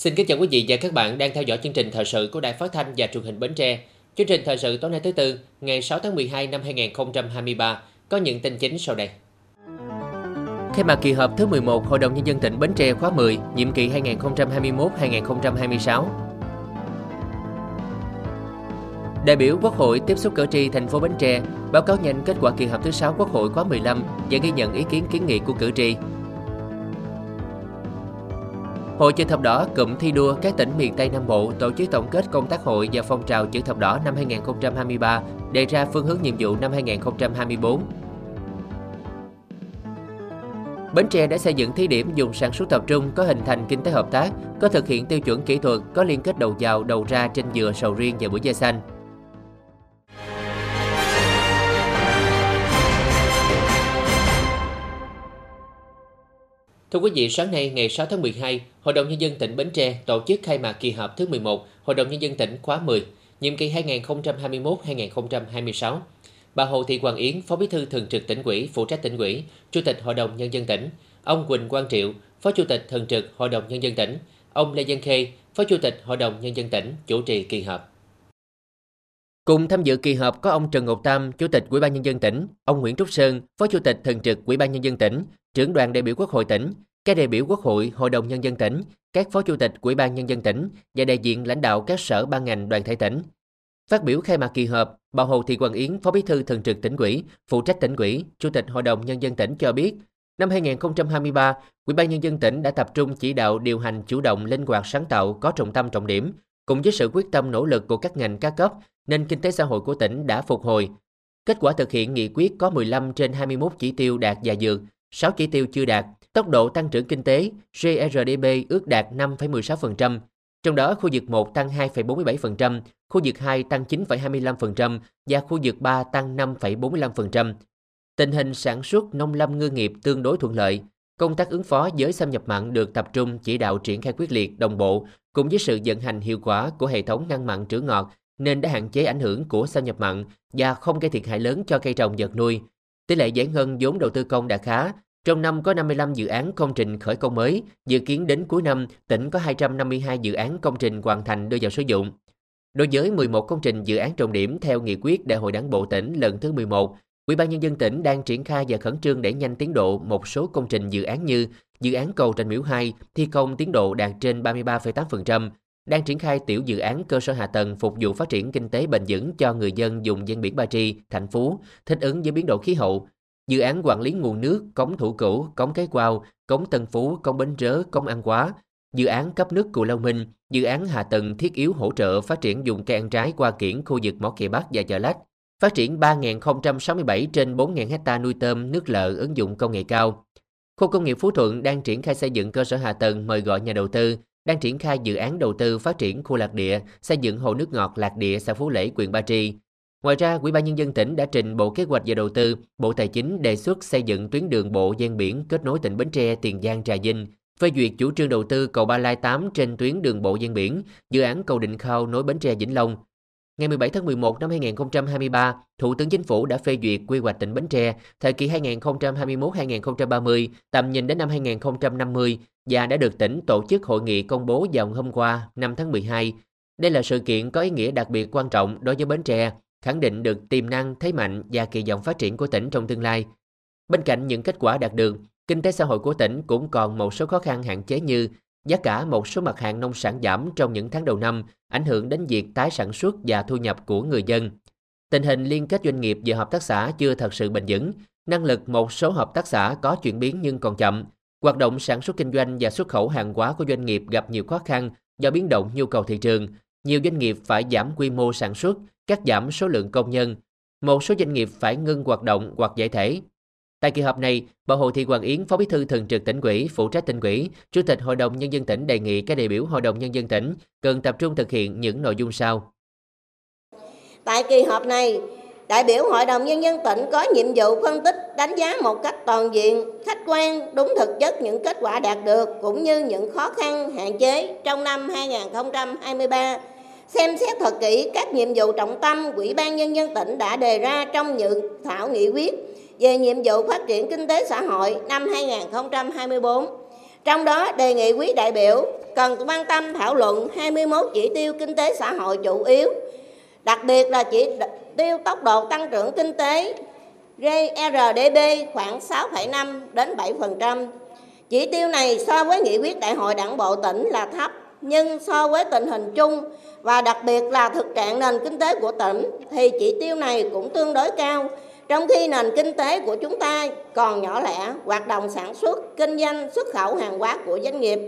Xin kính chào quý vị và các bạn đang theo dõi chương trình thời sự của Đài Phát thanh và Truyền hình Bến Tre. Chương trình thời sự tối nay thứ tư, ngày 6 tháng 12 năm 2023 có những tin chính sau đây. Khai mạc kỳ họp thứ 11 Hội đồng Nhân dân tỉnh Bến Tre khóa 10, nhiệm kỳ 2021-2026. Đại biểu Quốc hội tiếp xúc cử tri thành phố Bến Tre báo cáo nhanh kết quả kỳ họp thứ 6 Quốc hội khóa 15 và ghi nhận ý kiến kiến nghị của cử tri. Hội chữ thập đỏ cụm thi đua các tỉnh miền Tây Nam Bộ tổ chức tổng kết công tác hội và phong trào chữ thập đỏ năm 2023, đề ra phương hướng nhiệm vụ năm 2024. Bến Tre đã xây dựng thí điểm dùng sản xuất tập trung có hình thành kinh tế hợp tác, có thực hiện tiêu chuẩn kỹ thuật, có liên kết đầu vào đầu ra trên dừa sầu riêng và bưởi da xanh. Thưa quý vị, sáng nay ngày 6 tháng 12, Hội đồng Nhân dân tỉnh Bến Tre tổ chức khai mạc kỳ họp thứ 11 Hội đồng Nhân dân tỉnh khóa 10, nhiệm kỳ 2021-2026. Bà Hồ Thị Hoàng Yến, Phó Bí thư Thường trực tỉnh ủy, phụ trách tỉnh ủy, Chủ tịch Hội đồng Nhân dân tỉnh, ông Quỳnh Quang Triệu, Phó Chủ tịch Thường trực Hội đồng Nhân dân tỉnh, ông Lê Văn Khê, Phó Chủ tịch Hội đồng Nhân dân tỉnh, chủ trì kỳ họp. Cùng tham dự kỳ họp có ông Trần Ngọc Tam, Chủ tịch Ủy ban nhân dân tỉnh, ông Nguyễn Trúc Sơn, Phó Chủ tịch Thường trực Ủy ban nhân dân tỉnh, trưởng đoàn đại biểu Quốc hội tỉnh, các đại biểu Quốc hội, Hội đồng nhân dân tỉnh, các Phó Chủ tịch Ủy ban nhân dân tỉnh và đại diện lãnh đạo các sở ban ngành đoàn thể tỉnh. Phát biểu khai mạc kỳ họp, bà Hồ Thị Quang Yến, Phó Bí thư Thường trực tỉnh ủy, phụ trách tỉnh ủy, Chủ tịch Hội đồng nhân dân tỉnh cho biết, năm 2023, Ủy ban nhân dân tỉnh đã tập trung chỉ đạo điều hành chủ động linh hoạt sáng tạo có trọng tâm trọng điểm, cùng với sự quyết tâm nỗ lực của các ngành các cấp, nên kinh tế xã hội của tỉnh đã phục hồi. Kết quả thực hiện nghị quyết có 15 trên 21 chỉ tiêu đạt và vượt, 6 chỉ tiêu chưa đạt. Tốc độ tăng trưởng kinh tế GRDP ước đạt 5,16%, trong đó khu vực 1 tăng 2,47%, khu vực 2 tăng 9,25% và khu vực 3 tăng 5,45%. Tình hình sản xuất nông lâm ngư nghiệp tương đối thuận lợi, công tác ứng phó với xâm nhập mặn được tập trung chỉ đạo triển khai quyết liệt, đồng bộ, cùng với sự vận hành hiệu quả của hệ thống ngăn mặn trữ ngọt nên đã hạn chế ảnh hưởng của xâm nhập mặn và không gây thiệt hại lớn cho cây trồng vật nuôi. Tỷ lệ giải ngân vốn đầu tư công đã khá. Trong năm có 55 dự án công trình khởi công mới, dự kiến đến cuối năm tỉnh có 252 dự án công trình hoàn thành đưa vào sử dụng. Đối với 11 công trình dự án trọng điểm theo nghị quyết Đại hội Đảng bộ tỉnh lần thứ 11, Ủy ban nhân dân tỉnh đang triển khai và khẩn trương đẩy nhanh tiến độ một số công trình dự án như dự án cầu Trần Miễu 2 thi công tiến độ đạt trên 33,8%, đang triển khai tiểu dự án cơ sở hạ tầng phục vụ phát triển kinh tế bền vững cho người dân dùng ven biển Ba Tri, thành phố, thích ứng với biến đổi khí hậu. Dự án quản lý nguồn nước, cống thủ cửu, cống cái quao, cống Tân Phú, cống Bến Rớ, cống An Quá, dự án cấp nước Cù Lao Minh, dự án hạ tầng thiết yếu hỗ trợ phát triển dùng cây ăn trái qua kiển khu vực Mỏ Kỳ Bắc và Chợ Lách, phát triển 3.067 trên 4.000 hecta nuôi tôm nước lợ ứng dụng công nghệ cao. Khu công nghiệp Phú Thuận đang triển khai xây dựng cơ sở hạ tầng mời gọi nhà đầu tư, đang triển khai dự án đầu tư phát triển khu lạc địa, xây dựng hồ nước ngọt lạc địa xã Phú Lễ, huyện Ba Tri. Ngoài ra, Ủy ban nhân dân tỉnh đã trình Bộ Kế hoạch và Đầu tư, Bộ Tài chính đề xuất xây dựng tuyến đường bộ ven biển kết nối tỉnh Bến Tre, Tiền Giang, Trà Vinh, phê duyệt chủ trương đầu tư cầu Ba Lai 8 trên tuyến đường bộ ven biển, dự án cầu Định Khao nối Bến Tre Vĩnh Long. Ngày 17 tháng 11 năm 2023, Thủ tướng Chính phủ đã phê duyệt quy hoạch tỉnh Bến Tre thời kỳ 2021-2030, tầm nhìn đến năm 2050 và đã được tỉnh tổ chức hội nghị công bố vào hôm qua, 5 tháng 12. Đây là sự kiện có ý nghĩa đặc biệt quan trọng đối với Bến Tre, khẳng định được tiềm năng, thế mạnh và kỳ vọng phát triển của tỉnh trong tương lai. Bên cạnh những kết quả đạt được, kinh tế xã hội của tỉnh cũng còn một số khó khăn hạn chế như giá cả một số mặt hàng nông sản giảm trong những tháng đầu năm, ảnh hưởng đến việc tái sản xuất và thu nhập của người dân. Tình hình liên kết doanh nghiệp và hợp tác xã chưa thật sự bền vững, năng lực một số hợp tác xã có chuyển biến nhưng còn chậm, Hoạt động sản xuất kinh doanh và xuất khẩu hàng hóa của doanh nghiệp gặp nhiều khó khăn do biến động nhu cầu thị trường. Nhiều doanh nghiệp phải giảm quy mô sản xuất, cắt giảm số lượng công nhân. Một số doanh nghiệp phải ngưng hoạt động hoặc giải thể. Tại kỳ họp này, bà Hồ Thị Hoàng Yến, Phó Bí thư Thường trực tỉnh ủy, phụ trách tỉnh ủy, Chủ tịch Hội đồng Nhân dân tỉnh đề nghị các đại biểu Hội đồng Nhân dân tỉnh cần tập trung thực hiện những nội dung sau. Tại kỳ họp này, đại biểu Hội đồng Nhân dân tỉnh có nhiệm vụ phân tích, đánh giá một cách toàn diện, khách quan, đúng thực chất những kết quả đạt được cũng như những khó khăn, hạn chế trong năm 2023 xem xét thật kỹ các nhiệm vụ trọng tâm Ủy ban Nhân dân tỉnh đã đề ra trong dự thảo nghị quyết về nhiệm vụ phát triển kinh tế xã hội năm 2024. Trong đó đề nghị quý đại biểu cần quan tâm thảo luận 21 chỉ tiêu kinh tế xã hội chủ yếu, đặc biệt là chỉ tiêu tốc độ tăng trưởng kinh tế GRDP khoảng 6,5 đến 7%. Chỉ tiêu này so với nghị quyết đại hội đảng bộ tỉnh là thấp, nhưng so với tình hình chung và đặc biệt là thực trạng nền kinh tế của tỉnh thì chỉ tiêu này cũng tương đối cao. Trong khi nền kinh tế của chúng ta còn nhỏ lẻ, hoạt động sản xuất, kinh doanh, xuất khẩu hàng hóa của doanh nghiệp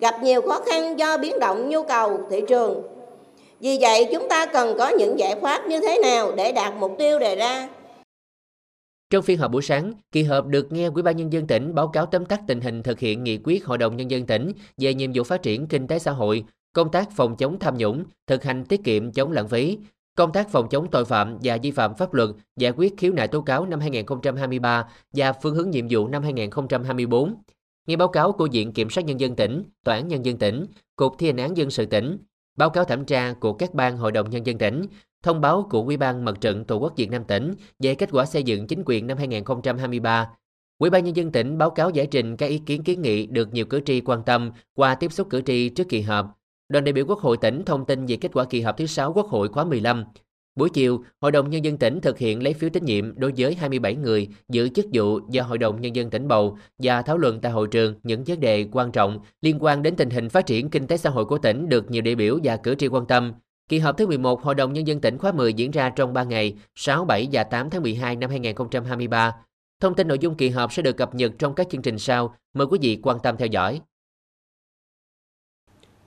gặp nhiều khó khăn do biến động nhu cầu thị trường. Vì vậy, chúng ta cần có những giải pháp như thế nào để đạt mục tiêu đề ra. Trong phiên họp buổi sáng, kỳ họp được nghe Ủy ban nhân dân tỉnh báo cáo tóm tắt tình hình thực hiện nghị quyết Hội đồng nhân dân tỉnh về nhiệm vụ phát triển kinh tế xã hội, công tác phòng chống tham nhũng, thực hành tiết kiệm chống lãng phí, công tác phòng chống tội phạm và vi phạm pháp luật, giải quyết khiếu nại tố cáo năm 2023 và phương hướng nhiệm vụ năm 2024. Nghe báo cáo của Viện Kiểm sát Nhân dân tỉnh, Tòa án Nhân dân tỉnh, Cục Thi hành án dân sự tỉnh, báo cáo thẩm tra của các ban Hội đồng Nhân dân tỉnh, thông báo của Ủy ban Mặt trận Tổ quốc Việt Nam tỉnh về kết quả xây dựng chính quyền năm 2023. Ủy ban Nhân dân tỉnh báo cáo giải trình các ý kiến kiến nghị được nhiều cử tri quan tâm qua tiếp xúc cử tri trước kỳ họp. Đoàn đại biểu Quốc hội tỉnh thông tin về kết quả kỳ họp thứ 6 Quốc hội khóa 15. Buổi chiều, Hội đồng Nhân dân tỉnh thực hiện lấy phiếu tín nhiệm đối với 27 người giữ chức vụ do Hội đồng Nhân dân tỉnh bầu và thảo luận tại hội trường những vấn đề quan trọng liên quan đến tình hình phát triển kinh tế xã hội của tỉnh được nhiều đại biểu và cử tri quan tâm. Kỳ họp thứ 11 Hội đồng Nhân dân tỉnh khóa 10 diễn ra trong 3 ngày, 6, 7 và 8 tháng 12 năm 2023. Thông tin nội dung kỳ họp sẽ được cập nhật trong các chương trình sau. Mời quý vị quan tâm theo dõi.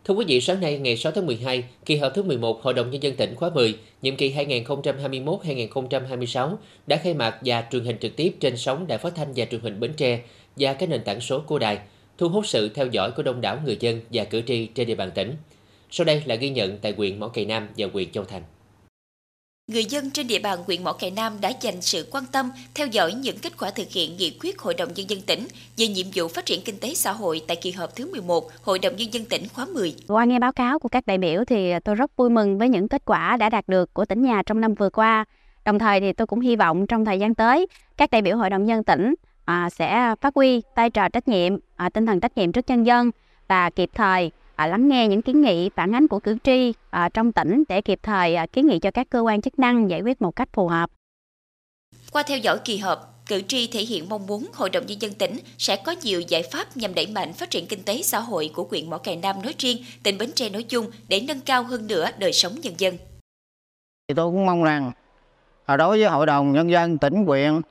Thưa quý vị, sáng nay ngày 6 tháng 12, kỳ họp thứ 11 Hội đồng Nhân dân tỉnh khóa 10, nhiệm kỳ 2021-2026 đã khai mạc và truyền hình trực tiếp trên sóng Đài Phát thanh và Truyền hình Bến Tre và các nền tảng số của đài, thu hút sự theo dõi của đông đảo người dân và cử tri trên địa bàn tỉnh. Sau đây là ghi nhận tại huyện Mỏ Cày Nam và huyện Châu Thành. Người dân trên địa bàn huyện Mỏ Cày Nam đã dành sự quan tâm theo dõi những kết quả thực hiện nghị quyết Hội đồng Nhân dân tỉnh về nhiệm vụ phát triển kinh tế xã hội tại kỳ họp thứ 11 Hội đồng Nhân dân tỉnh khóa 10. Qua nghe báo cáo của các đại biểu thì tôi rất vui mừng với những kết quả đã đạt được của tỉnh nhà trong năm vừa qua. Đồng thời thì tôi cũng hy vọng trong thời gian tới, các đại biểu Hội đồng Nhân tỉnh à, sẽ phát huy vai trò trách nhiệm, à, tinh thần trách nhiệm trước nhân dân và kịp thời à, lắng nghe những kiến nghị phản ánh của cử tri à, trong tỉnh để kịp thời à, kiến nghị cho các cơ quan chức năng giải quyết một cách phù hợp. Qua theo dõi kỳ họp, cử tri thể hiện mong muốn Hội đồng Nhân dân tỉnh sẽ có nhiều giải pháp nhằm đẩy mạnh phát triển kinh tế xã hội của huyện Mỏ Cày Nam nói riêng, tỉnh Bến Tre nói chung để nâng cao hơn nữa đời sống nhân dân. Thì tôi cũng mong rằng à, đối với Hội đồng Nhân dân tỉnh huyện,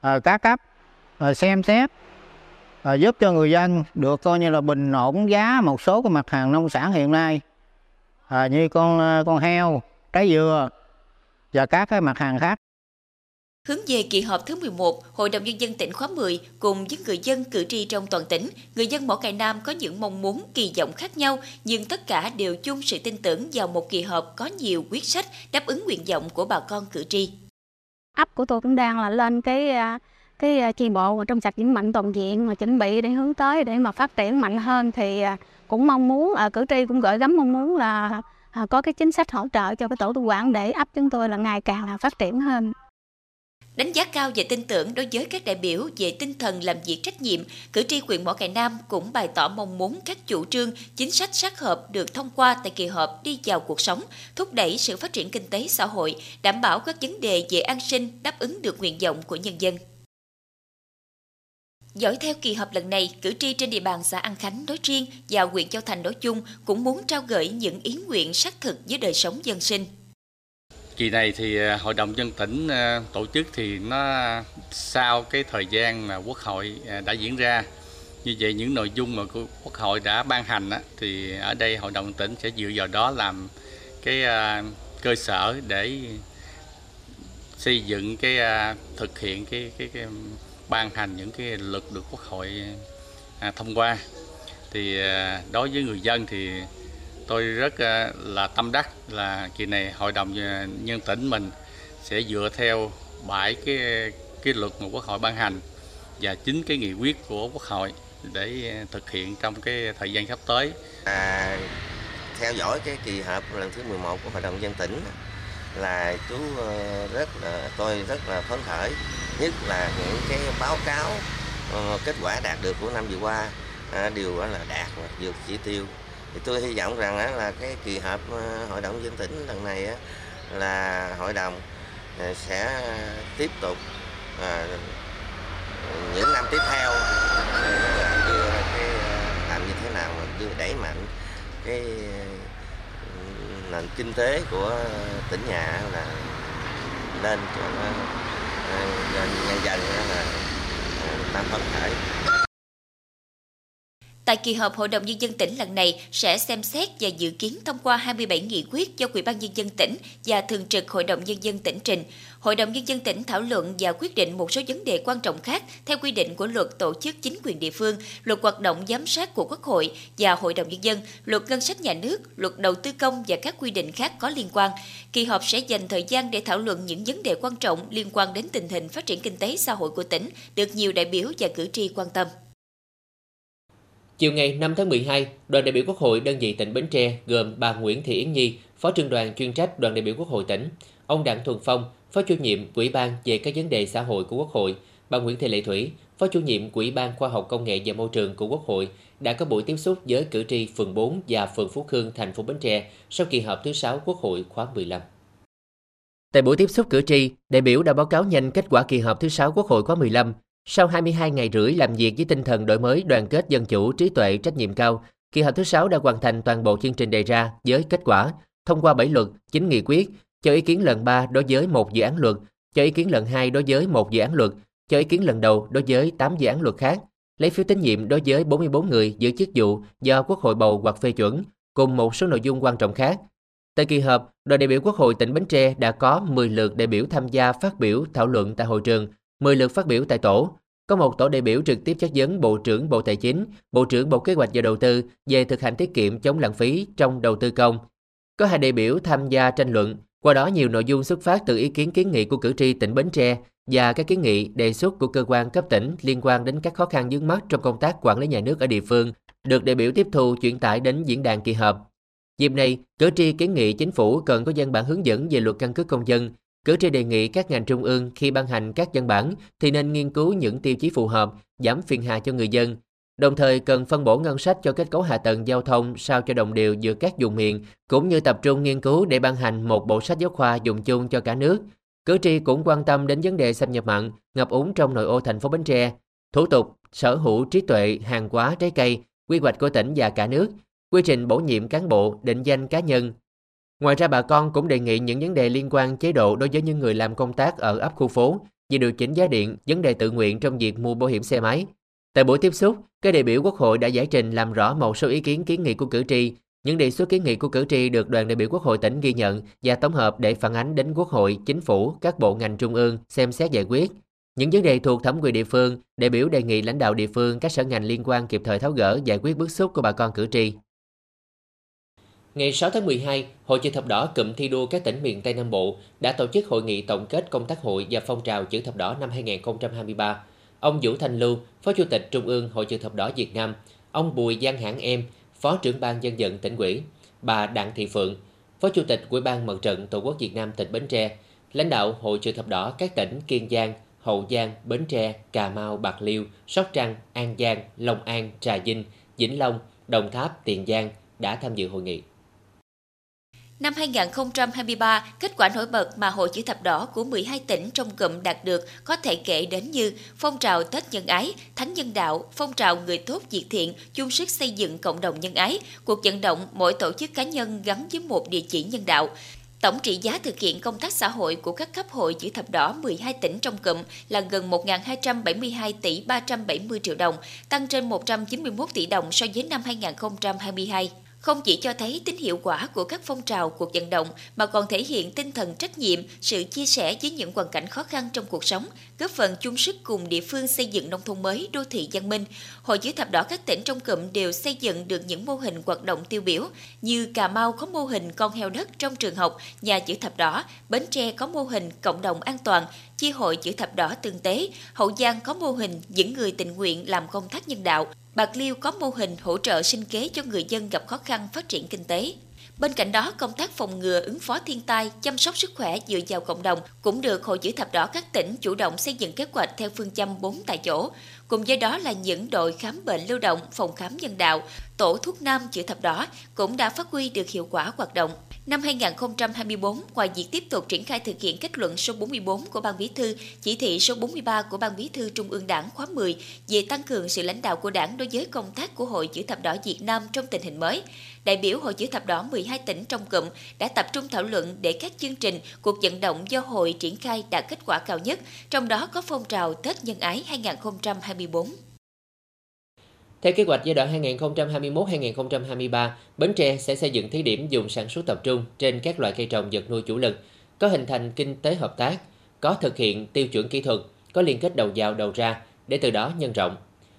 à, các cấp à, xem xét à, giúp cho người dân được coi như là bình ổn giá một số cái mặt hàng nông sản hiện nay à, như con à, con heo, trái dừa và các cái mặt hàng khác. Hướng về kỳ họp thứ 11, Hội đồng Nhân dân tỉnh khóa 10 cùng với người dân cử tri trong toàn tỉnh, người dân Mỏ Cày Nam có những mong muốn kỳ vọng khác nhau, nhưng tất cả đều chung sự tin tưởng vào một kỳ họp có nhiều quyết sách đáp ứng nguyện vọng của bà con cử tri. Ấp của tôi cũng đang là lên cái à, cái à, chi bộ trong sạch vững mạnh toàn diện mà chuẩn bị để hướng tới để mà phát triển mạnh hơn thì à, cũng mong muốn à, cử tri cũng gửi gắm mong muốn là à, có cái chính sách hỗ trợ cho cái tổ tư quản để ấp chúng tôi là ngày càng là phát triển hơn. Đánh giá cao và tin tưởng đối với các đại biểu về tinh thần làm việc trách nhiệm, cử tri huyện Mỏ Cày Nam cũng bày tỏ mong muốn các chủ trương, chính sách sát hợp được thông qua tại kỳ họp đi vào cuộc sống, thúc đẩy sự phát triển kinh tế xã hội, đảm bảo các vấn đề về an sinh đáp ứng được nguyện vọng của nhân dân. Dõi theo kỳ họp lần này, cử tri trên địa bàn xã An Khánh nói riêng và huyện Châu Thành nói chung cũng muốn trao gửi những ý nguyện xác thực với đời sống dân sinh. Kỳ này thì à, Hội đồng dân tỉnh à, tổ chức thì nó sau cái thời gian mà Quốc hội à, đã diễn ra. Như vậy những nội dung mà Quốc hội đã ban hành thì ở đây Hội đồng tỉnh sẽ dựa vào đó làm cái cơ sở để xây dựng cái thực hiện cái cái, cái ban hành những cái luật được quốc hội à, thông qua thì à, đối với người dân thì tôi rất à, là tâm đắc là kỳ này hội đồng à, nhân tỉnh mình sẽ dựa theo bảy cái cái luật mà quốc hội ban hành và chính cái nghị quyết của quốc hội để à, thực hiện trong cái thời gian sắp tới. À, theo dõi cái kỳ họp lần thứ 11 của hội đồng dân tỉnh là chú à, rất là tôi rất là phấn khởi nhất là những cái báo cáo ờ, kết quả đạt được của năm vừa qua à, đều là đạt và vượt chỉ tiêu. Thì tôi hy vọng rằng là cái kỳ họp ờ, hội đồng dân tỉnh lần này là hội đồng ờ, sẽ tiếp tục những năm tiếp theo đưa cái làm như thế nào đưa đẩy mạnh cái ừ, nền kinh tế của tỉnh nhà là lên cho nó Ờ, nhân dân là ờ, tam phấn khởi Tại kỳ họp Hội đồng Nhân dân tỉnh lần này sẽ xem xét và dự kiến thông qua 27 nghị quyết do Ủy ban Nhân dân tỉnh và Thường trực Hội đồng Nhân dân tỉnh trình. Hội đồng Nhân dân tỉnh thảo luận và quyết định một số vấn đề quan trọng khác theo quy định của luật tổ chức chính quyền địa phương, luật hoạt động giám sát của Quốc hội và Hội đồng Nhân dân, luật ngân sách nhà nước, luật đầu tư công và các quy định khác có liên quan. Kỳ họp sẽ dành thời gian để thảo luận những vấn đề quan trọng liên quan đến tình hình phát triển kinh tế xã hội của tỉnh, được nhiều đại biểu và cử tri quan tâm. Chiều ngày 5 tháng 12, đoàn đại biểu Quốc hội đơn vị tỉnh Bến Tre gồm bà Nguyễn Thị Yến Nhi, Phó trưởng đoàn chuyên trách đoàn đại biểu Quốc hội tỉnh, ông Đặng Thuần Phong, Phó chủ nhiệm Ủy ban về các vấn đề xã hội của Quốc hội, bà Nguyễn Thị Lệ Thủy, Phó chủ nhiệm Ủy ban Khoa học Công nghệ và Môi trường của Quốc hội đã có buổi tiếp xúc với cử tri phường 4 và phường Phú Khương, thành phố Bến Tre sau kỳ họp thứ 6 Quốc hội khóa 15. Tại buổi tiếp xúc cử tri, đại biểu đã báo cáo nhanh kết quả kỳ họp thứ 6 Quốc hội khóa 15 sau 22 ngày rưỡi làm việc với tinh thần đổi mới, đoàn kết dân chủ, trí tuệ, trách nhiệm cao, kỳ họp thứ 6 đã hoàn thành toàn bộ chương trình đề ra với kết quả thông qua 7 luật, 9 nghị quyết, cho ý kiến lần 3 đối với một dự án luật, cho ý kiến lần 2 đối với một dự án luật, cho ý kiến lần đầu đối với 8 dự án luật khác, lấy phiếu tín nhiệm đối với 44 người giữ chức vụ do Quốc hội bầu hoặc phê chuẩn, cùng một số nội dung quan trọng khác. Tại kỳ họp, đoàn đại biểu Quốc hội tỉnh Bến Tre đã có 10 lượt đại biểu tham gia phát biểu thảo luận tại hội trường, 10 lượt phát biểu tại tổ. Có một tổ đại biểu trực tiếp chất vấn Bộ trưởng Bộ Tài chính, Bộ trưởng Bộ Kế hoạch và Đầu tư về thực hành tiết kiệm chống lãng phí trong đầu tư công. Có hai đại biểu tham gia tranh luận, qua đó nhiều nội dung xuất phát từ ý kiến kiến nghị của cử tri tỉnh Bến Tre và các kiến nghị đề xuất của cơ quan cấp tỉnh liên quan đến các khó khăn vướng mắt trong công tác quản lý nhà nước ở địa phương, được đại biểu tiếp thu chuyển tải đến diễn đàn kỳ họp. Dịp này, cử tri kiến nghị chính phủ cần có văn bản hướng dẫn về luật căn cước công dân Cử tri đề nghị các ngành trung ương khi ban hành các văn bản thì nên nghiên cứu những tiêu chí phù hợp, giảm phiền hà cho người dân. Đồng thời cần phân bổ ngân sách cho kết cấu hạ tầng giao thông sao cho đồng đều giữa các vùng miền, cũng như tập trung nghiên cứu để ban hành một bộ sách giáo khoa dùng chung cho cả nước. Cử tri cũng quan tâm đến vấn đề xâm nhập mặn, ngập úng trong nội ô thành phố Bến Tre, thủ tục, sở hữu trí tuệ, hàng hóa, trái cây, quy hoạch của tỉnh và cả nước, quy trình bổ nhiệm cán bộ, định danh cá nhân, Ngoài ra bà con cũng đề nghị những vấn đề liên quan chế độ đối với những người làm công tác ở ấp khu phố như điều chỉnh giá điện, vấn đề tự nguyện trong việc mua bảo hiểm xe máy. Tại buổi tiếp xúc, các đại biểu Quốc hội đã giải trình làm rõ một số ý kiến kiến nghị của cử tri. Những đề xuất kiến nghị của cử tri được đoàn đại biểu Quốc hội tỉnh ghi nhận và tổng hợp để phản ánh đến Quốc hội, chính phủ, các bộ ngành trung ương xem xét giải quyết. Những vấn đề thuộc thẩm quyền địa phương, đại biểu đề nghị lãnh đạo địa phương, các sở ngành liên quan kịp thời tháo gỡ giải quyết bức xúc của bà con cử tri. Ngày 6 tháng 12, Hội chữ thập đỏ cụm thi đua các tỉnh miền Tây Nam Bộ đã tổ chức hội nghị tổng kết công tác hội và phong trào chữ thập đỏ năm 2023. Ông Vũ Thanh Lưu, Phó Chủ tịch Trung ương Hội chữ thập đỏ Việt Nam, ông Bùi Giang Hãn Em, Phó trưởng ban dân vận tỉnh ủy, bà Đặng Thị Phượng, Phó Chủ tịch Ủy ban Mặt trận Tổ quốc Việt Nam tỉnh Bến Tre, lãnh đạo Hội chữ thập đỏ các tỉnh Kiên Giang, Hậu Giang, Bến Tre, Cà Mau, Bạc Liêu, Sóc Trăng, An Giang, Long An, Trà Vinh, Vĩnh Long, Đồng Tháp, Tiền Giang đã tham dự hội nghị. Năm 2023, kết quả nổi bật mà Hội chữ thập đỏ của 12 tỉnh trong cụm đạt được có thể kể đến như phong trào Tết nhân ái, Thánh nhân đạo, phong trào người tốt diệt thiện, chung sức xây dựng cộng đồng nhân ái, cuộc vận động mỗi tổ chức cá nhân gắn với một địa chỉ nhân đạo. Tổng trị giá thực hiện công tác xã hội của các cấp hội chữ thập đỏ 12 tỉnh trong cụm là gần 1.272 tỷ 370 triệu đồng, tăng trên 191 tỷ đồng so với năm 2022 không chỉ cho thấy tính hiệu quả của các phong trào cuộc vận động mà còn thể hiện tinh thần trách nhiệm, sự chia sẻ với những hoàn cảnh khó khăn trong cuộc sống, góp phần chung sức cùng địa phương xây dựng nông thôn mới, đô thị văn minh. Hội chữ thập đỏ các tỉnh trong cụm đều xây dựng được những mô hình hoạt động tiêu biểu như Cà Mau có mô hình con heo đất trong trường học, nhà chữ thập đỏ, Bến Tre có mô hình cộng đồng an toàn, chi hội chữ thập đỏ tương tế, Hậu Giang có mô hình những người tình nguyện làm công tác nhân đạo, Bạc Liêu có mô hình hỗ trợ sinh kế cho người dân gặp khó khăn phát triển kinh tế. Bên cạnh đó, công tác phòng ngừa ứng phó thiên tai, chăm sóc sức khỏe dựa vào cộng đồng cũng được Hội chữ thập đỏ các tỉnh chủ động xây dựng kế hoạch theo phương châm 4 tại chỗ. Cùng với đó là những đội khám bệnh lưu động, phòng khám nhân đạo, tổ thuốc nam chữ thập đỏ cũng đã phát huy được hiệu quả hoạt động. Năm 2024, ngoài việc tiếp tục triển khai thực hiện kết luận số 44 của Ban Bí thư, chỉ thị số 43 của Ban Bí thư Trung ương Đảng khóa 10 về tăng cường sự lãnh đạo của Đảng đối với công tác của Hội chữ thập đỏ Việt Nam trong tình hình mới, đại biểu Hội chữ thập đỏ 12 tỉnh trong cụm đã tập trung thảo luận để các chương trình, cuộc vận động do hội triển khai đạt kết quả cao nhất, trong đó có phong trào Tết Nhân ái 2024. Theo kế hoạch giai đoạn 2021-2023, Bến Tre sẽ xây dựng thí điểm dùng sản xuất tập trung trên các loại cây trồng vật nuôi chủ lực, có hình thành kinh tế hợp tác, có thực hiện tiêu chuẩn kỹ thuật, có liên kết đầu vào đầu ra để từ đó nhân rộng.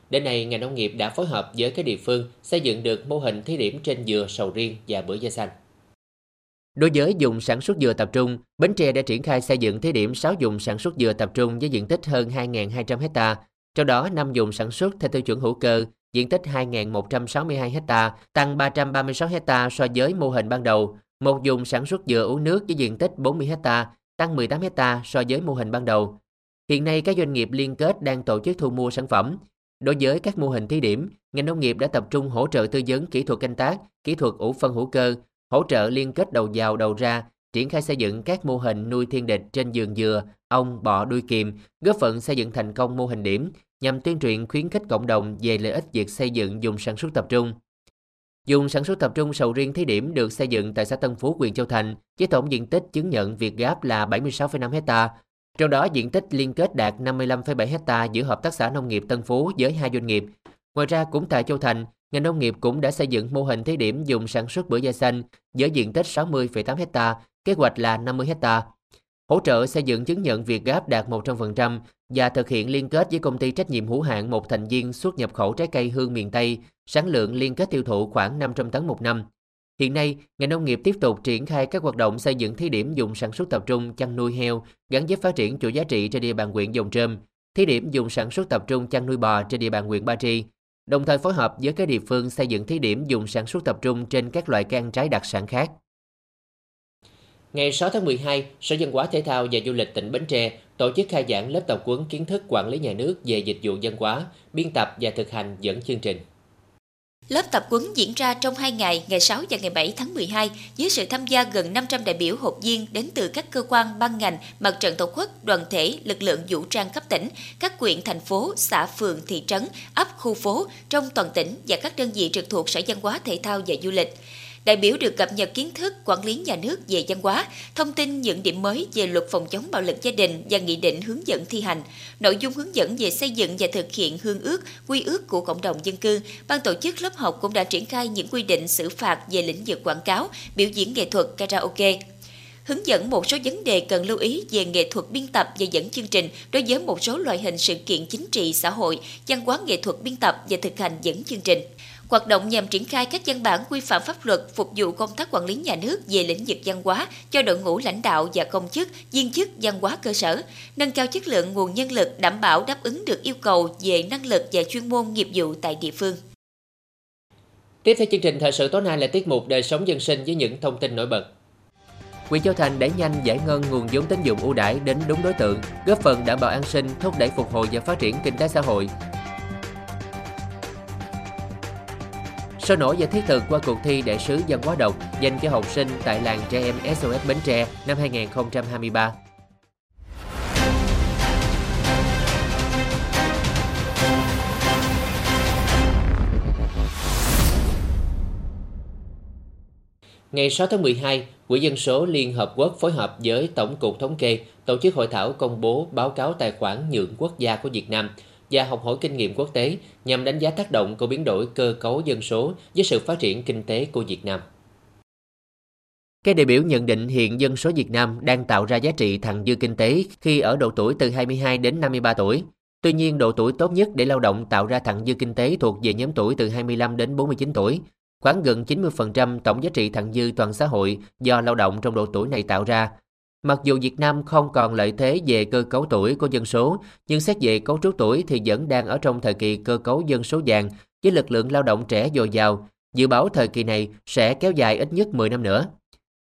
Đến nay, ngành nông nghiệp đã phối hợp với các địa phương xây dựng được mô hình thí điểm trên dừa, sầu riêng và bưởi da xanh. Đối với dùng sản xuất dừa tập trung, Bến Tre đã triển khai xây dựng thí điểm 6 dùng sản xuất dừa tập trung với diện tích hơn 2.200 hecta, trong đó 5 dùng sản xuất theo tiêu chuẩn hữu cơ, diện tích 2.162 hecta, tăng 336 hecta so với mô hình ban đầu. Một dùng sản xuất dừa uống nước với diện tích 40 hecta, tăng 18 hecta so với mô hình ban đầu. Hiện nay các doanh nghiệp liên kết đang tổ chức thu mua sản phẩm. Đối với các mô hình thí điểm, ngành nông nghiệp đã tập trung hỗ trợ tư vấn kỹ thuật canh tác, kỹ thuật ủ phân hữu cơ, hỗ trợ liên kết đầu vào đầu ra, triển khai xây dựng các mô hình nuôi thiên địch trên vườn dừa, ong, bọ đuôi kiềm, góp phần xây dựng thành công mô hình điểm nhằm tuyên truyền khuyến khích cộng đồng về lợi ích việc xây dựng dùng sản xuất tập trung. Dùng sản xuất tập trung sầu riêng thí điểm được xây dựng tại xã Tân Phú, huyện Châu Thành, với tổng diện tích chứng nhận Việt Gáp là 76,5 hecta. Trong đó diện tích liên kết đạt 55,7 hecta giữa hợp tác xã nông nghiệp Tân Phú với hai doanh nghiệp. Ngoài ra cũng tại Châu Thành, ngành nông nghiệp cũng đã xây dựng mô hình thí điểm dùng sản xuất bưởi da xanh với diện tích 60,8 hecta, kế hoạch là 50 hecta hỗ trợ xây dựng chứng nhận Việt Gáp đạt 100% và thực hiện liên kết với công ty trách nhiệm hữu hạn một thành viên xuất nhập khẩu trái cây hương miền Tây, sản lượng liên kết tiêu thụ khoảng 500 tấn một năm. Hiện nay, ngành nông nghiệp tiếp tục triển khai các hoạt động xây dựng thí điểm dùng sản xuất tập trung chăn nuôi heo gắn với phát triển chuỗi giá trị trên địa bàn huyện Dòng Trơm, thí điểm dùng sản xuất tập trung chăn nuôi bò trên địa bàn huyện Ba Tri, đồng thời phối hợp với các địa phương xây dựng thí điểm dùng sản xuất tập trung trên các loại cây ăn trái đặc sản khác. Ngày 6 tháng 12, Sở Văn hóa Thể thao và Du lịch tỉnh Bến Tre tổ chức khai giảng lớp tập huấn kiến thức quản lý nhà nước về dịch vụ văn hóa, biên tập và thực hành dẫn chương trình. Lớp tập huấn diễn ra trong 2 ngày, ngày 6 và ngày 7 tháng 12, dưới sự tham gia gần 500 đại biểu hội viên đến từ các cơ quan, ban ngành, mặt trận tổ quốc, đoàn thể, lực lượng vũ trang cấp tỉnh, các quyện, thành phố, xã, phường, thị trấn, ấp, khu phố trong toàn tỉnh và các đơn vị trực thuộc Sở Văn hóa Thể thao và Du lịch. Đại biểu được cập nhật kiến thức quản lý nhà nước về văn hóa, thông tin những điểm mới về luật phòng chống bạo lực gia đình và nghị định hướng dẫn thi hành, nội dung hướng dẫn về xây dựng và thực hiện hương ước, quy ước của cộng đồng dân cư. Ban tổ chức lớp học cũng đã triển khai những quy định xử phạt về lĩnh vực quảng cáo, biểu diễn nghệ thuật, karaoke, hướng dẫn một số vấn đề cần lưu ý về nghệ thuật biên tập và dẫn chương trình đối với một số loại hình sự kiện chính trị xã hội, văn hóa nghệ thuật biên tập và thực hành dẫn chương trình hoạt động nhằm triển khai các văn bản quy phạm pháp luật phục vụ công tác quản lý nhà nước về lĩnh vực văn hóa cho đội ngũ lãnh đạo và công chức, viên chức văn hóa cơ sở, nâng cao chất lượng nguồn nhân lực đảm bảo đáp ứng được yêu cầu về năng lực và chuyên môn nghiệp vụ tại địa phương. Tiếp theo chương trình thời sự tối nay là tiết mục đời sống dân sinh với những thông tin nổi bật. Quỹ Châu Thành đẩy nhanh giải ngân nguồn vốn tín dụng ưu đãi đến đúng đối tượng, góp phần đảm bảo an sinh, thúc đẩy phục hồi và phát triển kinh tế xã hội. Sôi nổi và thiết thực qua cuộc thi đại sứ dân hóa đọc dành cho học sinh tại làng trẻ em SOS Bến Tre năm 2023. Ngày 6 tháng 12, Quỹ dân số Liên Hợp Quốc phối hợp với Tổng cục Thống kê tổ chức hội thảo công bố báo cáo tài khoản nhượng quốc gia của Việt Nam – và học hỏi kinh nghiệm quốc tế nhằm đánh giá tác động của biến đổi cơ cấu dân số với sự phát triển kinh tế của Việt Nam. Các đại biểu nhận định hiện dân số Việt Nam đang tạo ra giá trị thặng dư kinh tế khi ở độ tuổi từ 22 đến 53 tuổi. Tuy nhiên, độ tuổi tốt nhất để lao động tạo ra thặng dư kinh tế thuộc về nhóm tuổi từ 25 đến 49 tuổi. Khoảng gần 90% tổng giá trị thặng dư toàn xã hội do lao động trong độ tuổi này tạo ra. Mặc dù Việt Nam không còn lợi thế về cơ cấu tuổi của dân số, nhưng xét về cấu trúc tuổi thì vẫn đang ở trong thời kỳ cơ cấu dân số vàng với lực lượng lao động trẻ dồi dào. Dự báo thời kỳ này sẽ kéo dài ít nhất 10 năm nữa.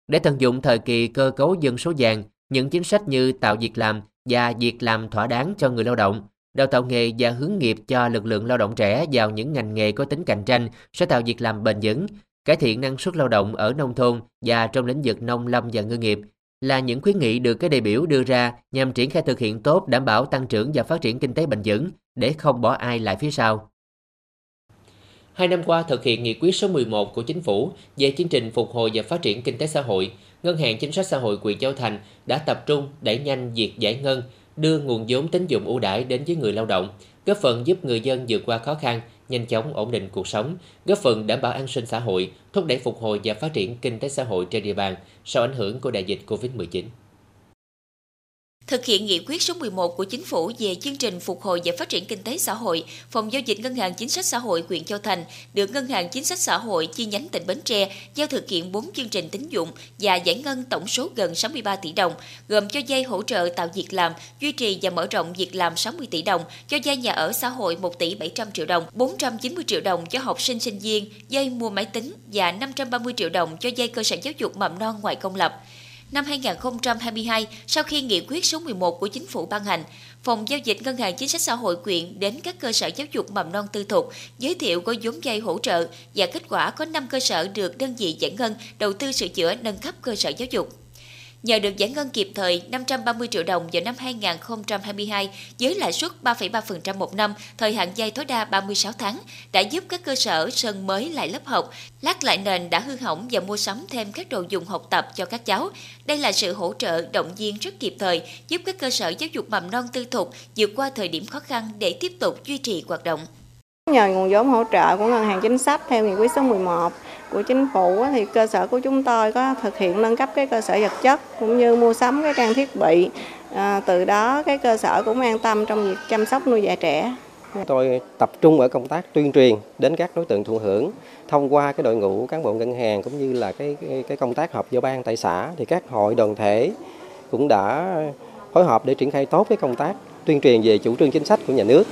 Để tận dụng thời kỳ cơ cấu dân số vàng, những chính sách như tạo việc làm và việc làm thỏa đáng cho người lao động, đào tạo nghề và hướng nghiệp cho lực lượng lao động trẻ vào những ngành nghề có tính cạnh tranh sẽ tạo việc làm bền vững, cải thiện năng suất lao động ở nông thôn và trong lĩnh vực nông lâm và ngư nghiệp là những khuyến nghị được các đại biểu đưa ra nhằm triển khai thực hiện tốt đảm bảo tăng trưởng và phát triển kinh tế bền vững để không bỏ ai lại phía sau. Hai năm qua thực hiện nghị quyết số 11 của Chính phủ về chương trình phục hồi và phát triển kinh tế xã hội, Ngân hàng Chính sách Xã hội huyện Châu Thành đã tập trung đẩy nhanh việc giải ngân, đưa nguồn vốn tín dụng ưu đãi đến với người lao động, góp phần giúp người dân vượt qua khó khăn, nhanh chóng ổn định cuộc sống, góp phần đảm bảo an sinh xã hội, thúc đẩy phục hồi và phát triển kinh tế xã hội trên địa bàn sau ảnh hưởng của đại dịch Covid-19. Thực hiện nghị quyết số 11 của Chính phủ về chương trình phục hồi và phát triển kinh tế xã hội, Phòng giao dịch Ngân hàng Chính sách Xã hội huyện Châu Thành được Ngân hàng Chính sách Xã hội chi nhánh tỉnh Bến Tre giao thực hiện 4 chương trình tín dụng và giải ngân tổng số gần 63 tỷ đồng, gồm cho dây hỗ trợ tạo việc làm, duy trì và mở rộng việc làm 60 tỷ đồng, cho dây nhà ở xã hội 1 tỷ 700 triệu đồng, 490 triệu đồng cho học sinh sinh viên, dây mua máy tính và 530 triệu đồng cho dây cơ sở giáo dục mầm non ngoài công lập. Năm 2022, sau khi nghị quyết số 11 của chính phủ ban hành, Phòng giao dịch Ngân hàng Chính sách Xã hội quyện đến các cơ sở giáo dục mầm non tư thục, giới thiệu gói vốn vay hỗ trợ và kết quả có 5 cơ sở được đơn vị giải ngân đầu tư sửa chữa nâng cấp cơ sở giáo dục. Nhờ được giải ngân kịp thời 530 triệu đồng vào năm 2022 với lãi suất 3,3% một năm, thời hạn vay tối đa 36 tháng, đã giúp các cơ sở sơn mới lại lớp học, lát lại nền đã hư hỏng và mua sắm thêm các đồ dùng học tập cho các cháu. Đây là sự hỗ trợ động viên rất kịp thời, giúp các cơ sở giáo dục mầm non tư thục vượt qua thời điểm khó khăn để tiếp tục duy trì hoạt động. Nhờ nguồn vốn hỗ trợ của Ngân hàng Chính sách theo nghị quyết số 11 của chính phủ thì cơ sở của chúng tôi có thực hiện nâng cấp cái cơ sở vật chất cũng như mua sắm cái trang thiết bị. À, từ đó cái cơ sở cũng an tâm trong việc chăm sóc nuôi dạy trẻ. Tôi tập trung ở công tác tuyên truyền đến các đối tượng thụ hưởng thông qua cái đội ngũ cán bộ ngân hàng cũng như là cái cái, cái công tác họp giao ban tại xã thì các hội đoàn thể cũng đã phối hợp để triển khai tốt cái công tác tuyên truyền về chủ trương chính sách của nhà nước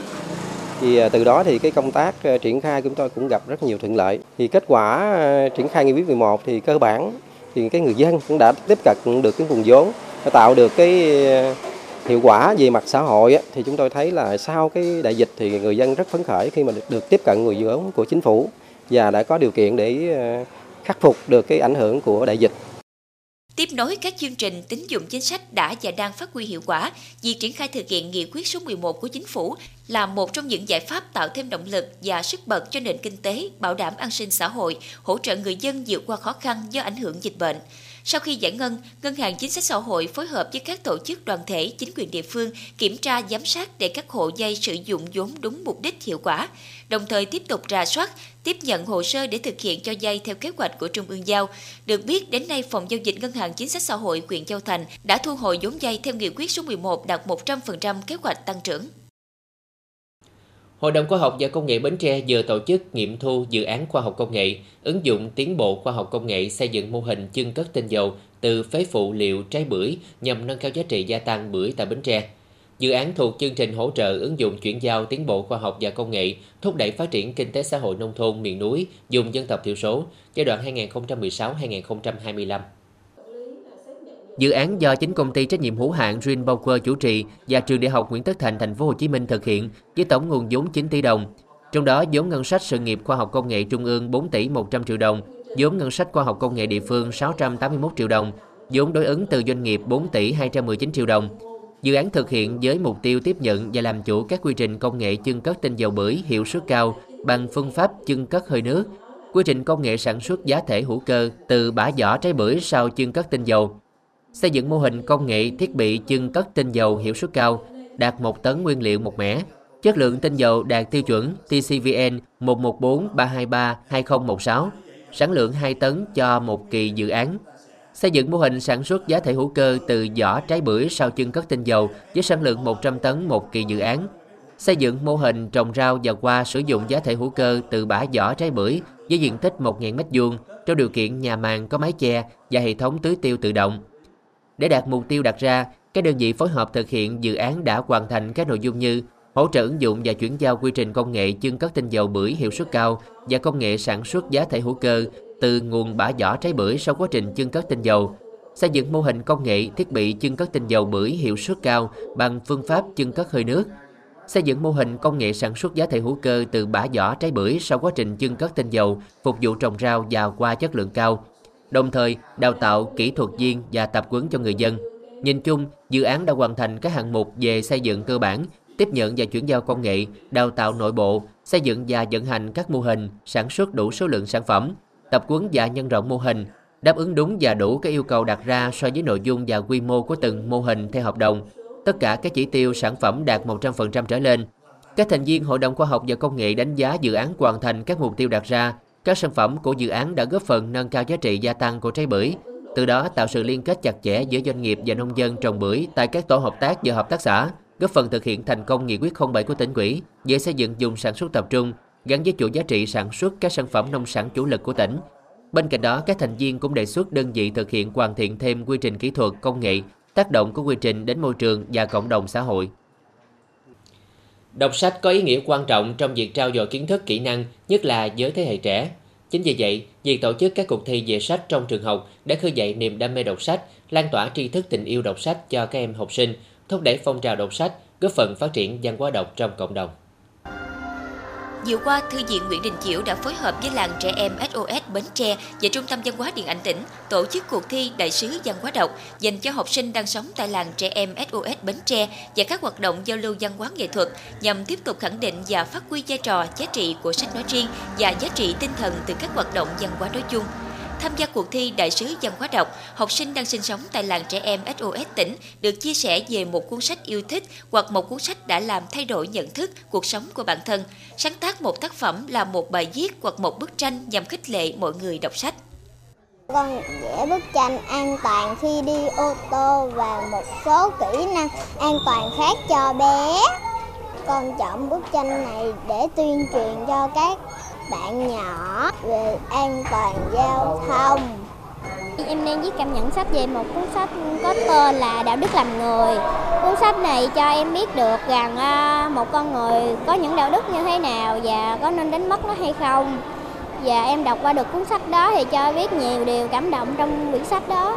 thì à, từ đó thì cái công tác à, triển khai của chúng tôi cũng gặp rất nhiều thuận lợi. Thì kết quả à, triển khai nghị quyết 11 thì cơ bản thì cái người dân cũng đã tiếp cận được cái nguồn vốn tạo được cái hiệu quả về mặt xã hội thì chúng tôi thấy là sau cái đại dịch thì người dân rất phấn khởi khi mà được, được tiếp cận nguồn vốn của chính phủ và đã có điều kiện để khắc phục được cái ảnh hưởng của đại dịch. Tiếp nối các chương trình tín dụng chính sách đã và đang phát huy hiệu quả, việc triển khai thực hiện nghị quyết số 11 của chính phủ là một trong những giải pháp tạo thêm động lực và sức bật cho nền kinh tế, bảo đảm an sinh xã hội, hỗ trợ người dân vượt qua khó khăn do ảnh hưởng dịch bệnh. Sau khi giải ngân, Ngân hàng Chính sách Xã hội phối hợp với các tổ chức đoàn thể, chính quyền địa phương kiểm tra giám sát để các hộ vay sử dụng vốn đúng mục đích hiệu quả, đồng thời tiếp tục rà soát, tiếp nhận hồ sơ để thực hiện cho vay theo kế hoạch của Trung ương giao. Được biết, đến nay Phòng Giao dịch Ngân hàng Chính sách Xã hội huyện Châu Thành đã thu hồi vốn vay theo nghị quyết số 11 đạt 100% kế hoạch tăng trưởng. Hội đồng Khoa học và Công nghệ Bến Tre vừa tổ chức nghiệm thu dự án khoa học công nghệ, ứng dụng tiến bộ khoa học công nghệ xây dựng mô hình chân cất tinh dầu từ phế phụ liệu trái bưởi nhằm nâng cao giá trị gia tăng bưởi tại Bến Tre. Dự án thuộc chương trình hỗ trợ ứng dụng chuyển giao tiến bộ khoa học và công nghệ, thúc đẩy phát triển kinh tế xã hội nông thôn miền núi, dùng dân tộc thiểu số giai đoạn 2016-2025. Dự án do chính công ty trách nhiệm hữu hạn Green Power chủ trì và trường Đại học Nguyễn Tất Thành thành phố Hồ Chí Minh thực hiện với tổng nguồn vốn 9 tỷ đồng. Trong đó vốn ngân sách sự nghiệp khoa học công nghệ trung ương 4 tỷ 100 triệu đồng, vốn ngân sách khoa học công nghệ địa phương 681 triệu đồng, vốn đối ứng từ doanh nghiệp 4 tỷ 219 triệu đồng. Dự án thực hiện với mục tiêu tiếp nhận và làm chủ các quy trình công nghệ chân cất tinh dầu bưởi hiệu suất cao bằng phương pháp chân cất hơi nước, quy trình công nghệ sản xuất giá thể hữu cơ từ bã vỏ trái bưởi sau chân cất tinh dầu, xây dựng mô hình công nghệ thiết bị chưng cất tinh dầu hiệu suất cao, đạt 1 tấn nguyên liệu một mẻ. Chất lượng tinh dầu đạt tiêu chuẩn TCVN 114-323-2016, sản lượng 2 tấn cho một kỳ dự án. Xây dựng mô hình sản xuất giá thể hữu cơ từ vỏ trái bưởi sau chưng cất tinh dầu với sản lượng 100 tấn một kỳ dự án. Xây dựng mô hình trồng rau và hoa sử dụng giá thể hữu cơ từ bã vỏ trái bưởi với diện tích 1.000 m2 trong điều kiện nhà màng có mái che và hệ thống tưới tiêu tự động để đạt mục tiêu đặt ra, các đơn vị phối hợp thực hiện dự án đã hoàn thành các nội dung như hỗ trợ ứng dụng và chuyển giao quy trình công nghệ chưng cất tinh dầu bưởi hiệu suất cao và công nghệ sản xuất giá thể hữu cơ từ nguồn bã vỏ trái bưởi sau quá trình chưng cất tinh dầu, xây dựng mô hình công nghệ thiết bị chưng cất tinh dầu bưởi hiệu suất cao bằng phương pháp chưng cất hơi nước, xây dựng mô hình công nghệ sản xuất giá thể hữu cơ từ bã vỏ trái bưởi sau quá trình chưng cất tinh dầu phục vụ trồng rau và qua chất lượng cao, đồng thời đào tạo kỹ thuật viên và tập huấn cho người dân. Nhìn chung, dự án đã hoàn thành các hạng mục về xây dựng cơ bản, tiếp nhận và chuyển giao công nghệ, đào tạo nội bộ, xây dựng và vận hành các mô hình, sản xuất đủ số lượng sản phẩm, tập huấn và nhân rộng mô hình, đáp ứng đúng và đủ các yêu cầu đặt ra so với nội dung và quy mô của từng mô hình theo hợp đồng. Tất cả các chỉ tiêu sản phẩm đạt 100% trở lên. Các thành viên Hội đồng Khoa học và Công nghệ đánh giá dự án hoàn thành các mục tiêu đặt ra. Các sản phẩm của dự án đã góp phần nâng cao giá trị gia tăng của trái bưởi, từ đó tạo sự liên kết chặt chẽ giữa doanh nghiệp và nông dân trồng bưởi tại các tổ hợp tác và hợp tác xã, góp phần thực hiện thành công nghị quyết 07 của tỉnh ủy về xây dựng dùng sản xuất tập trung gắn với chuỗi giá trị sản xuất các sản phẩm nông sản chủ lực của tỉnh. Bên cạnh đó, các thành viên cũng đề xuất đơn vị thực hiện hoàn thiện thêm quy trình kỹ thuật, công nghệ, tác động của quy trình đến môi trường và cộng đồng xã hội. Đọc sách có ý nghĩa quan trọng trong việc trao dồi kiến thức, kỹ năng, nhất là với thế hệ trẻ. Chính vì vậy, việc tổ chức các cuộc thi về sách trong trường học đã khơi dậy niềm đam mê đọc sách, lan tỏa tri thức tình yêu đọc sách cho các em học sinh, thúc đẩy phong trào đọc sách, góp phần phát triển văn hóa đọc trong cộng đồng. Vừa qua, Thư viện Nguyễn Đình Chiểu đã phối hợp với làng trẻ em SOS Bến Tre và Trung tâm Văn hóa Điện ảnh tỉnh tổ chức cuộc thi Đại sứ Văn hóa đọc dành cho học sinh đang sống tại làng trẻ em SOS Bến Tre và các hoạt động giao lưu văn hóa nghệ thuật nhằm tiếp tục khẳng định và phát huy vai trò giá trị của sách nói riêng và giá trị tinh thần từ các hoạt động văn hóa nói chung. Tham gia cuộc thi Đại sứ văn hóa đọc, học sinh đang sinh sống tại làng trẻ em SOS tỉnh được chia sẻ về một cuốn sách yêu thích hoặc một cuốn sách đã làm thay đổi nhận thức, cuộc sống của bản thân. Sáng tác một tác phẩm là một bài viết hoặc một bức tranh nhằm khích lệ mọi người đọc sách. Vâng, Con vẽ bức tranh an toàn khi đi ô tô và một số kỹ năng an toàn khác cho bé. Con chọn bức tranh này để tuyên truyền cho các bạn nhỏ về an toàn giao thông. Em đang viết cảm nhận sách về một cuốn sách có tên là Đạo đức làm người. Cuốn sách này cho em biết được rằng à, một con người có những đạo đức như thế nào và có nên đánh mất nó hay không. Và em đọc qua được cuốn sách đó thì cho biết nhiều điều cảm động trong quyển sách đó.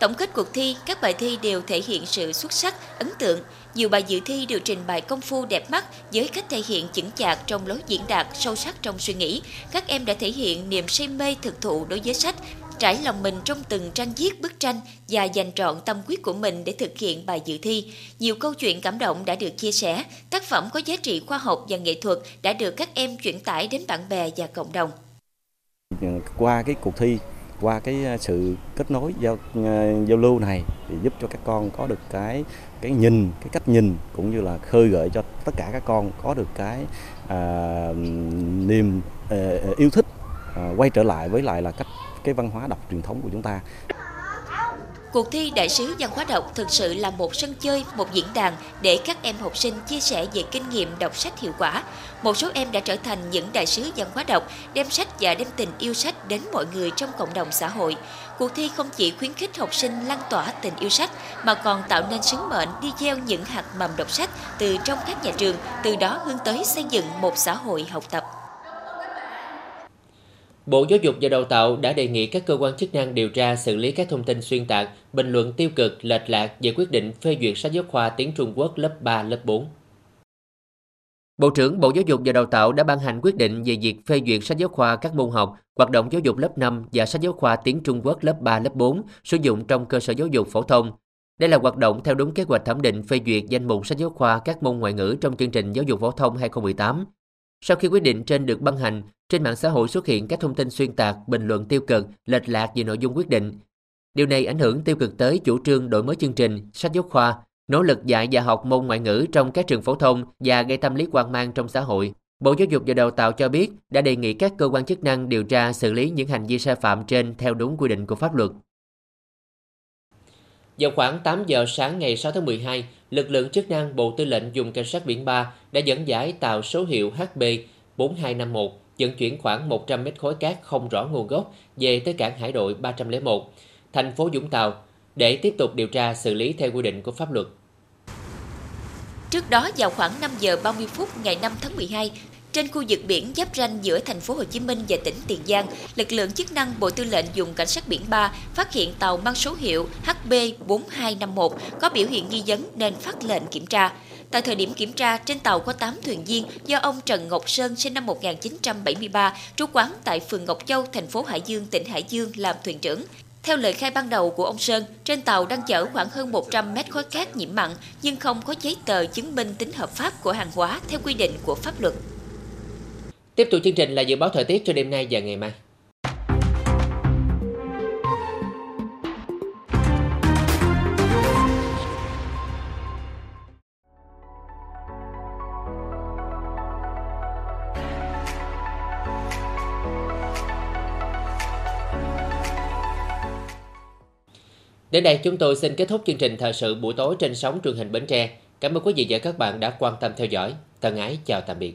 Tổng kết cuộc thi, các bài thi đều thể hiện sự xuất sắc, ấn tượng. Nhiều bài dự thi được trình bày công phu đẹp mắt với cách thể hiện chững chạc trong lối diễn đạt, sâu sắc trong suy nghĩ. Các em đã thể hiện niềm say mê thực thụ đối với sách, trải lòng mình trong từng trang viết bức tranh và dành trọn tâm huyết của mình để thực hiện bài dự thi. Nhiều câu chuyện cảm động đã được chia sẻ, tác phẩm có giá trị khoa học và nghệ thuật đã được các em chuyển tải đến bạn bè và cộng đồng. Qua cái cuộc thi qua cái à, sự kết nối giao à, giao lưu này thì giúp cho các con có được cái cái nhìn cái cách nhìn cũng như là khơi gợi cho tất cả các con có được cái à, niềm à, à yêu thích à, quay trở lại với lại là cách cái văn hóa đọc truyền thống của chúng ta. Cuộc thi Đại sứ văn hóa đọc thực sự là một sân chơi, một diễn đàn để các em học sinh chia sẻ về kinh nghiệm đọc sách hiệu quả. Một số em đã trở thành những đại sứ văn hóa đọc, đem sách và đem tình yêu sách đến mọi người trong cộng đồng xã hội. Cuộc thi không chỉ khuyến khích học sinh lan tỏa tình yêu sách mà còn tạo nên sứ mệnh đi gieo những hạt mầm đọc sách từ trong các nhà trường, từ đó hướng tới xây dựng một xã hội học tập. Bộ Giáo dục và Đào tạo đã đề nghị các cơ quan chức năng điều tra xử lý các thông tin xuyên tạc, bình luận tiêu cực, lệch lạc về quyết định phê duyệt sách giáo khoa tiếng Trung Quốc lớp 3, lớp 4. Bộ trưởng Bộ Giáo dục và Đào tạo đã ban hành quyết định về việc phê duyệt sách giáo khoa các môn học, hoạt động giáo dục lớp 5 và sách giáo khoa tiếng Trung Quốc lớp 3, lớp 4 sử dụng trong cơ sở giáo dục phổ thông. Đây là hoạt động theo đúng kế hoạch thẩm định phê duyệt danh mục sách giáo khoa các môn ngoại ngữ trong chương trình giáo dục phổ thông 2018. Sau khi quyết định trên được ban hành, trên mạng xã hội xuất hiện các thông tin xuyên tạc, bình luận tiêu cực, lệch lạc về nội dung quyết định. Điều này ảnh hưởng tiêu cực tới chủ trương đổi mới chương trình, sách giáo khoa, nỗ lực dạy và học môn ngoại ngữ trong các trường phổ thông và gây tâm lý hoang mang trong xã hội. Bộ Giáo dục và Đào tạo cho biết đã đề nghị các cơ quan chức năng điều tra xử lý những hành vi sai phạm trên theo đúng quy định của pháp luật. Vào khoảng 8 giờ sáng ngày 6 tháng 12, lực lượng chức năng Bộ Tư lệnh dùng cảnh sát biển 3 đã dẫn giải tàu số hiệu HB 4251 vận chuyển khoảng 100 mét khối cát không rõ nguồn gốc về tới cảng hải đội 301, thành phố Vũng Tàu. để tiếp tục điều tra xử lý theo quy định của pháp luật. Trước đó vào khoảng 5 giờ 30 phút ngày 5 tháng 12, trên khu vực biển giáp ranh giữa thành phố Hồ Chí Minh và tỉnh Tiền Giang, lực lượng chức năng Bộ Tư lệnh dùng cảnh sát biển 3 phát hiện tàu mang số hiệu HB4251 có biểu hiện nghi vấn nên phát lệnh kiểm tra. Tại thời điểm kiểm tra, trên tàu có 8 thuyền viên do ông Trần Ngọc Sơn sinh năm 1973, trú quán tại phường Ngọc Châu, thành phố Hải Dương, tỉnh Hải Dương làm thuyền trưởng. Theo lời khai ban đầu của ông Sơn, trên tàu đang chở khoảng hơn 100 mét khối cát nhiễm mặn nhưng không có giấy tờ chứng minh tính hợp pháp của hàng hóa theo quy định của pháp luật. Tiếp tục chương trình là dự báo thời tiết cho đêm nay và ngày mai. Đến đây chúng tôi xin kết thúc chương trình thời sự buổi tối trên sóng truyền hình Bến Tre. Cảm ơn quý vị và các bạn đã quan tâm theo dõi. Thân ái, chào tạm biệt.